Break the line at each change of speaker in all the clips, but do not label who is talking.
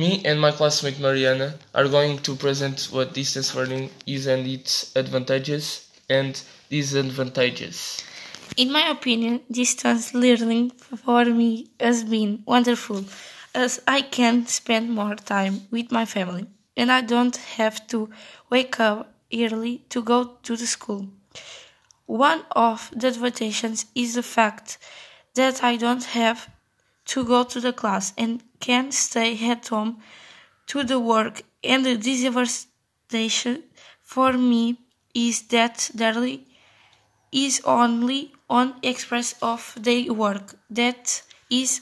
Me and my classmate Mariana are going to present what distance learning is and its advantages and disadvantages.
In my opinion, distance learning for me has been wonderful as I can spend more time with my family and I don't have to wake up early to go to the school. One of the advantages is the fact that I don't have to go to the class and can stay at home to the work. And the disadvantage for me is that daily is only on express of their work. That is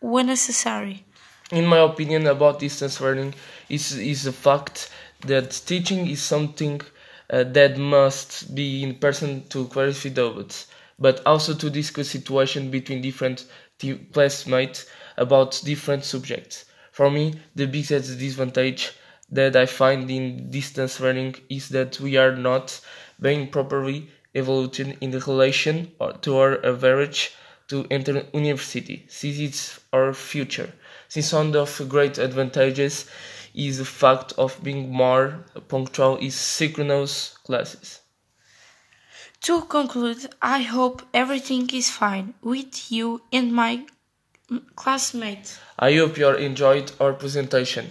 when necessary.
In my opinion about distance learning is is the fact that teaching is something uh, that must be in person to clarify doubts, but also to discuss situation between different classmates about different subjects. For me, the biggest disadvantage that I find in distance learning is that we are not being properly evaluated in the relation to our average to enter university, since it's our future. Since one of the great advantages is the fact of being more punctual is synchronous classes.
To conclude, I hope everything is fine with you and my classmates.
I hope you enjoyed our presentation.